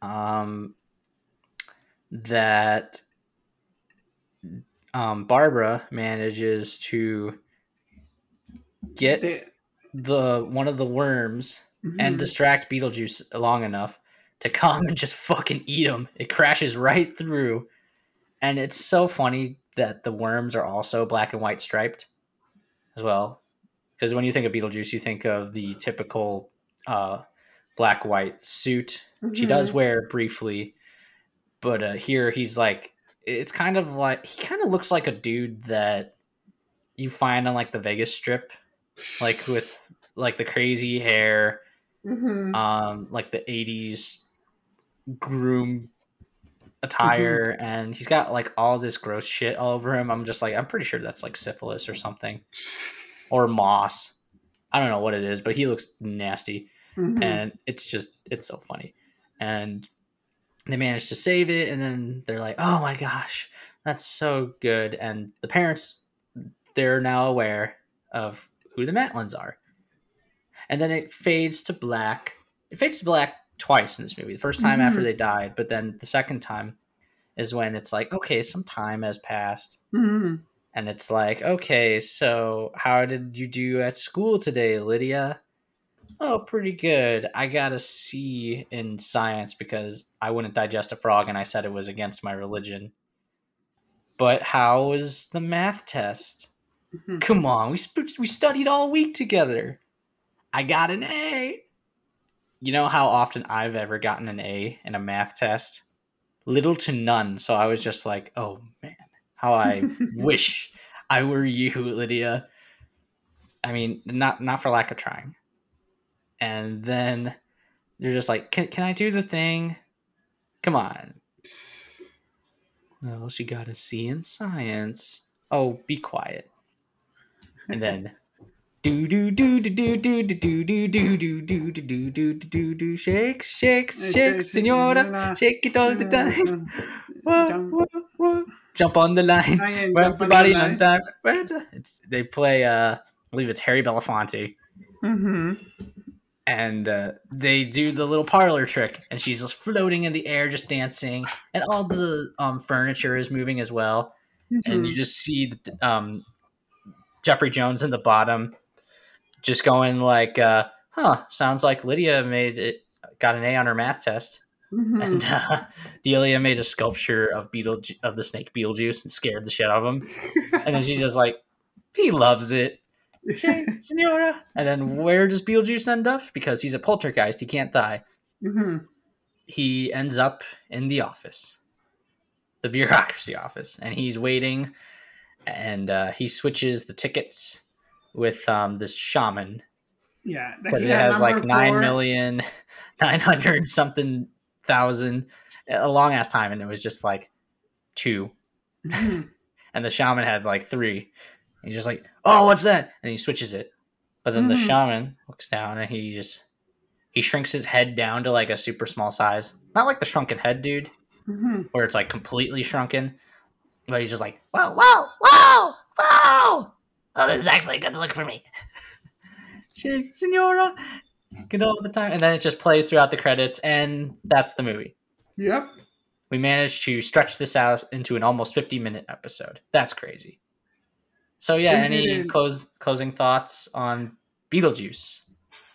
um, that um, Barbara manages to get The, the one of the worms and distract Beetlejuice long enough to come and just fucking eat them. It crashes right through, and it's so funny that the worms are also black and white striped as well. Because when you think of Beetlejuice, you think of the typical uh, black white suit. Mm-hmm. She does wear briefly, but uh, here he's like, it's kind of like he kind of looks like a dude that you find on like the Vegas Strip, like with like the crazy hair, mm-hmm. um, like the '80s groom attire, mm-hmm. and he's got like all this gross shit all over him. I'm just like, I'm pretty sure that's like syphilis or something, or moss. I don't know what it is, but he looks nasty, mm-hmm. and it's just it's so funny, and they manage to save it, and then they're like, oh my gosh, that's so good, and the parents they're now aware of who the Maitlands are. And then it fades to black. It fades to black twice in this movie. The first time mm-hmm. after they died, but then the second time is when it's like, okay, some time has passed. Mm-hmm. And it's like, okay, so how did you do at school today, Lydia? Oh, pretty good. I got a C in science because I wouldn't digest a frog and I said it was against my religion. But how was the math test? Mm-hmm. Come on, we sp- we studied all week together. I got an A. You know how often I've ever gotten an A in a math test? Little to none. So I was just like, oh man, how I wish I were you, Lydia. I mean, not not for lack of trying. And then you're just like, can, can I do the thing? Come on. Well, she got a C in science. Oh, be quiet and then do do do do do do do do do do do do do do do do shakes shakes shakes senora shake it all the time jump on the line wrap your on time it's they play uh I believe it's Harry Belafonte mm-hmm. and they do the little parlor trick and she's just floating in the air just dancing and all the um furniture is moving as well and you just see um Jeffrey Jones in the bottom, just going like, uh, "Huh, sounds like Lydia made it, got an A on her math test." Mm-hmm. And uh, Delia made a sculpture of Beetle of the snake Beetlejuice and scared the shit out of him. and then she's just like, "He loves it." Senora. And then where does Beetlejuice end up? Because he's a poltergeist, he can't die. Mm-hmm. He ends up in the office, the bureaucracy office, and he's waiting and uh, he switches the tickets with um, this shaman. Yeah, because it has like nine million, nine hundred something thousand, a long ass time, and it was just like 2 mm-hmm. and the shaman had like three. he's just like, "Oh, what's that?" And he switches it, but then mm-hmm. the shaman looks down and he just he shrinks his head down to like a super small size, not like the shrunken head dude, mm-hmm. where it's like completely shrunken, but he's just like, whoa, whoa, whoa, whoa. Oh, this is actually a good look for me. Senora. Good all the time. And then it just plays throughout the credits, and that's the movie. Yep. We managed to stretch this out into an almost 50 minute episode. That's crazy. So, yeah, any close, closing thoughts on Beetlejuice?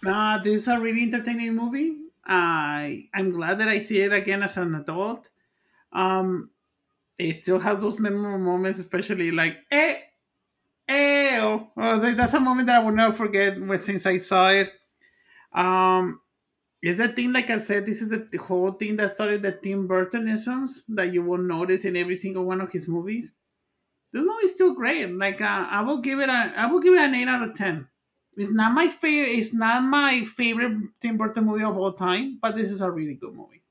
Uh, this is a really entertaining movie. I I'm glad that I see it again as an adult. Um, it still has those memorable moments, especially like eh, eh. Oh, like, that's a moment that I will never forget since I saw it. Um, is that thing like I said? This is the, the whole thing that started the Tim Burtonisms that you will notice in every single one of his movies. This movie's still great. Like uh, I will give it a I will give it an eight out of ten. It's not my favorite. It's not my favorite Tim Burton movie of all time, but this is a really good movie.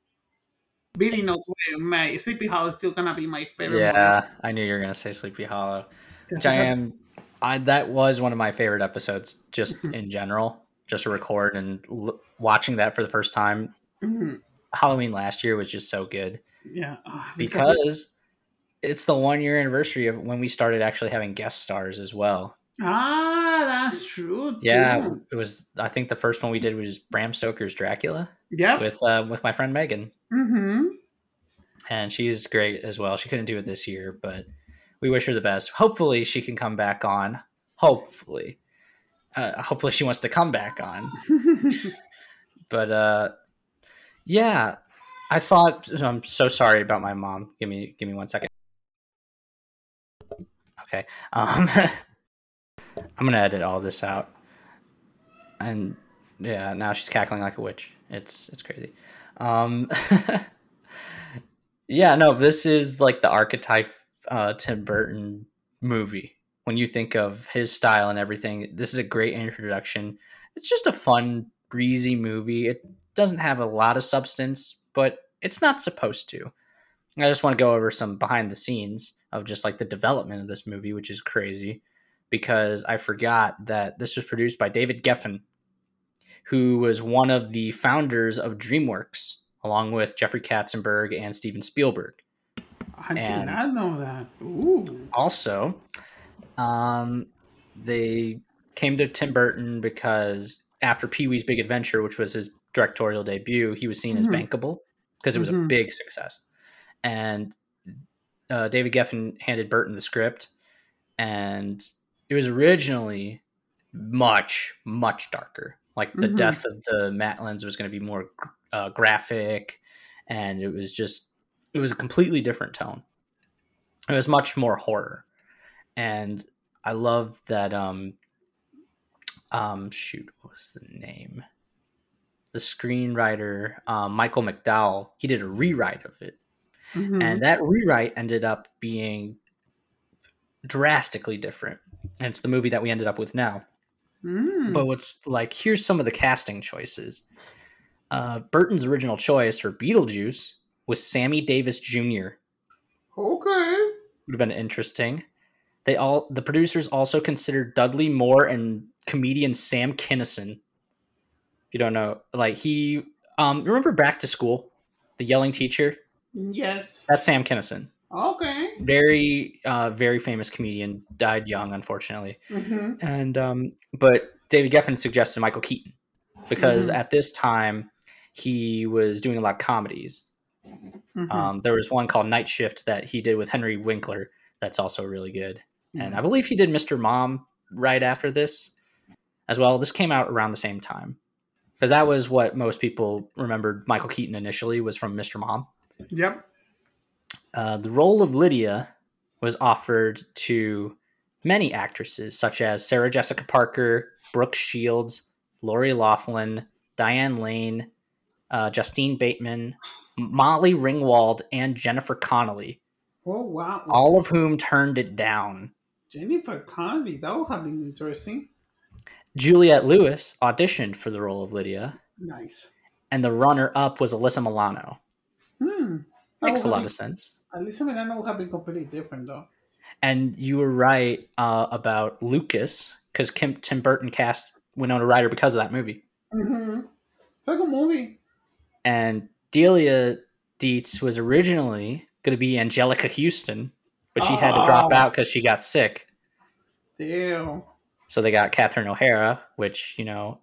Billy knows where my Sleepy Hollow is still gonna be my favorite. Yeah, movie. I knew you were gonna say Sleepy Hollow. Which I am. I that was one of my favorite episodes, just in general. Just to record and l- watching that for the first time. Mm-hmm. Halloween last year was just so good. Yeah, oh, because, because it's the one year anniversary of when we started actually having guest stars as well. Ah, that's true. Too. Yeah, it was. I think the first one we did was Bram Stoker's Dracula. Yeah, with uh, with my friend Megan. Mm-hmm. And she's great as well. She couldn't do it this year, but we wish her the best. Hopefully, she can come back on. Hopefully, uh, hopefully she wants to come back on. but uh, yeah, I thought I'm so sorry about my mom. Give me give me one second. Okay, um, I'm gonna edit all this out, and yeah, now she's cackling like a witch. It's it's crazy. Um, yeah, no, this is like the archetype uh, Tim Burton movie. When you think of his style and everything, this is a great introduction. It's just a fun, breezy movie. It doesn't have a lot of substance, but it's not supposed to. I just want to go over some behind the scenes of just like the development of this movie, which is crazy because I forgot that this was produced by David Geffen, who was one of the founders of DreamWorks, along with Jeffrey Katzenberg and Steven Spielberg. I and did not know that. Ooh. Also, um, they came to Tim Burton because after Pee Wee's Big Adventure, which was his directorial debut, he was seen mm-hmm. as bankable because it was mm-hmm. a big success. And uh, David Geffen handed Burton the script, and it was originally much, much darker. Like the mm-hmm. death of the Maitlands was going to be more uh, graphic, and it was just it was a completely different tone. It was much more horror, and I love that. Um, um, shoot, what was the name? The screenwriter um, Michael McDowell. He did a rewrite of it, mm-hmm. and that rewrite ended up being drastically different. And it's the movie that we ended up with now. Mm. But what's like, here's some of the casting choices. Uh, Burton's original choice for Beetlejuice was Sammy Davis Jr. Okay. Would have been interesting. They all the producers also considered Dudley Moore and comedian Sam Kinison. If you don't know, like he um remember Back to School, the yelling teacher? Yes. That's Sam Kinison. Okay. Very uh very famous comedian, died young unfortunately. Mm-hmm. And um but David Geffen suggested Michael Keaton because mm-hmm. at this time he was doing a lot of comedies. Mm-hmm. Um, there was one called Night Shift that he did with Henry Winkler. That's also really good. And I believe he did Mr. Mom right after this as well. This came out around the same time because that was what most people remembered Michael Keaton initially was from Mr. Mom. Yep. Uh, the role of Lydia was offered to many actresses such as Sarah Jessica Parker, Brooke Shields, Lori Loughlin, Diane Lane, uh, Justine Bateman, Molly Ringwald, and Jennifer Connelly. Oh wow! All of whom turned it down. Jennifer Connelly, that would have been interesting. Juliette Lewis auditioned for the role of Lydia. Nice. And the runner-up was Alyssa Milano. Hmm. Makes a lot of sense. Alyssa Milano would have been completely different, though. And you were right uh, about Lucas because Tim Burton cast Winona Ryder because of that movie. Mm-hmm. It's like a movie. And Delia Deetz was originally going to be Anjelica Huston, but she oh. had to drop out because she got sick. Damn. So they got Catherine O'Hara, which you know,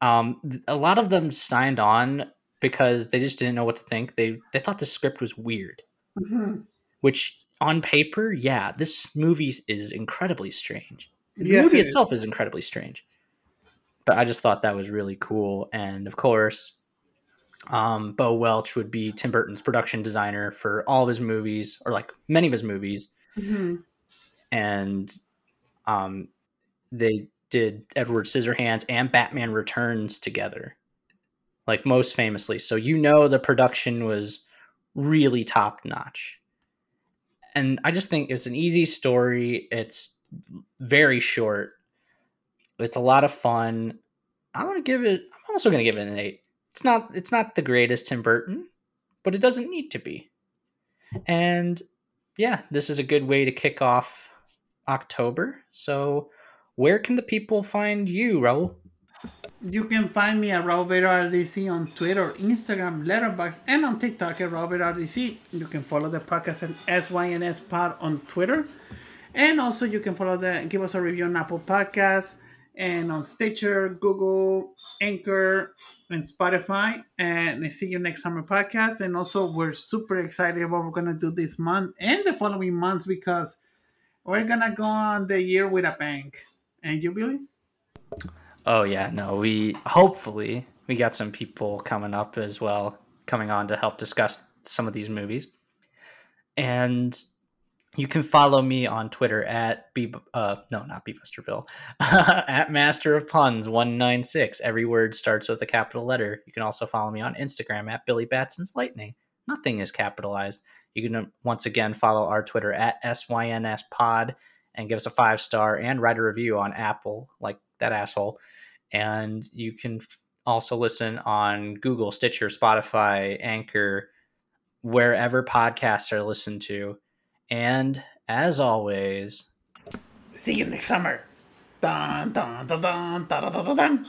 um, a lot of them signed on because they just didn't know what to think. They they thought the script was weird, mm-hmm. which on paper, yeah, this movie is incredibly strange. The yes, movie it itself is. is incredibly strange, but I just thought that was really cool. And of course, um, Bo Welch would be Tim Burton's production designer for all of his movies, or like many of his movies. Mm-hmm. And um, they did Edward Scissorhands and Batman Returns together, like most famously. So you know the production was really top notch. And I just think it's an easy story. It's very short. It's a lot of fun. I'm gonna give it. I'm also gonna give it an eight it's not it's not the greatest Tim Burton, but it doesn't need to be. And yeah, this is a good way to kick off October. So where can the people find you, Raul? You can find me at Raul RDC on Twitter, Instagram, Letterboxd, and on TikTok at Raul RDC. You can follow the podcast at SYNS Pod on Twitter. And also you can follow the give us a review on Apple Podcasts and on Stitcher, Google, Anchor, and Spotify. And I see you next summer podcast. And also, we're super excited about what we're gonna do this month and the following months because we're gonna go on the year with a bang. And you, Billy? Oh yeah, no, we hopefully we got some people coming up as well, coming on to help discuss some of these movies. And you can follow me on Twitter at B uh no not Beebusterville at Master of Puns one nine six. Every word starts with a capital letter. You can also follow me on Instagram at Billy Batson's Lightning. Nothing is capitalized. You can uh, once again follow our Twitter at SYNS Pod and give us a five star and write a review on Apple, like that asshole. And you can also listen on Google, Stitcher, Spotify, Anchor, wherever podcasts are listened to. And as always, see you next summer. Dun, dun, dun, dun, dun, dun, dun, dun.